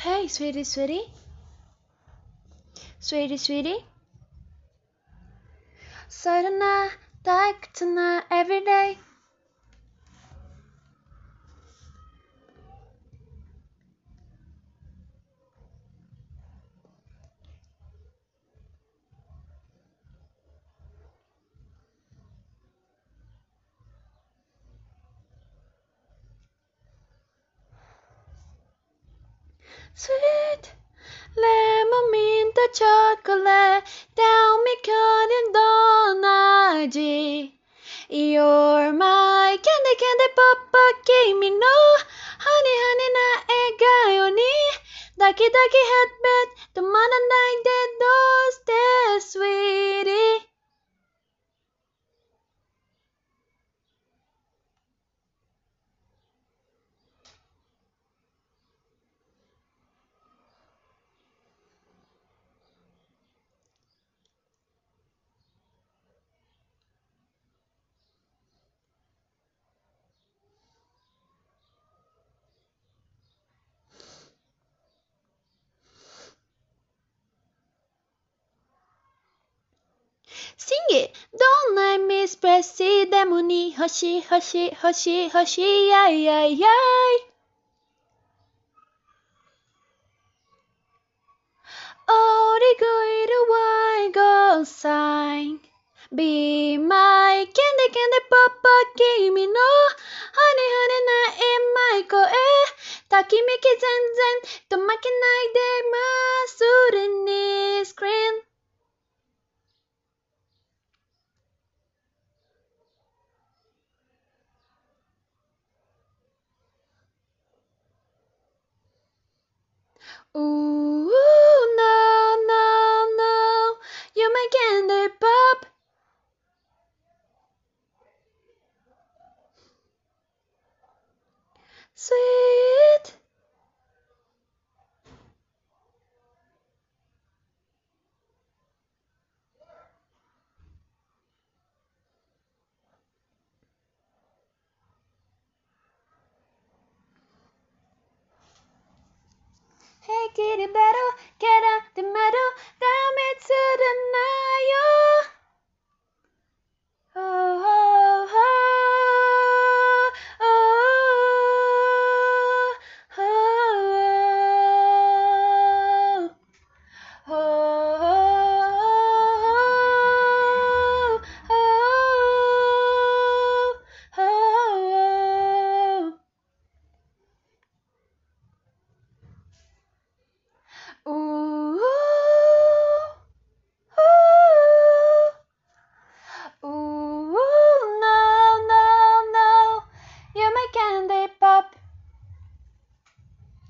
Hey, sweetie, sweetie. Sweetie, sweetie. So tonight, like tonight, every day. Sweet lemon mint chocolate. Tell me couldn't donaji You're my candy candy papa kimi no honey honey na egayo ni daki daki headbed tumananay de dos te sweetie Sing it! Don't let me express it でもに欲しい欲しい欲しい欲しいやいやいやい Oh, the good white gold sign Be my candy candy papa 君の Honey honey なえまい声たきめき全然と負けないでまするに Ooh, no, no, no, you're my candy pop. Sweet. Get it better. Get it.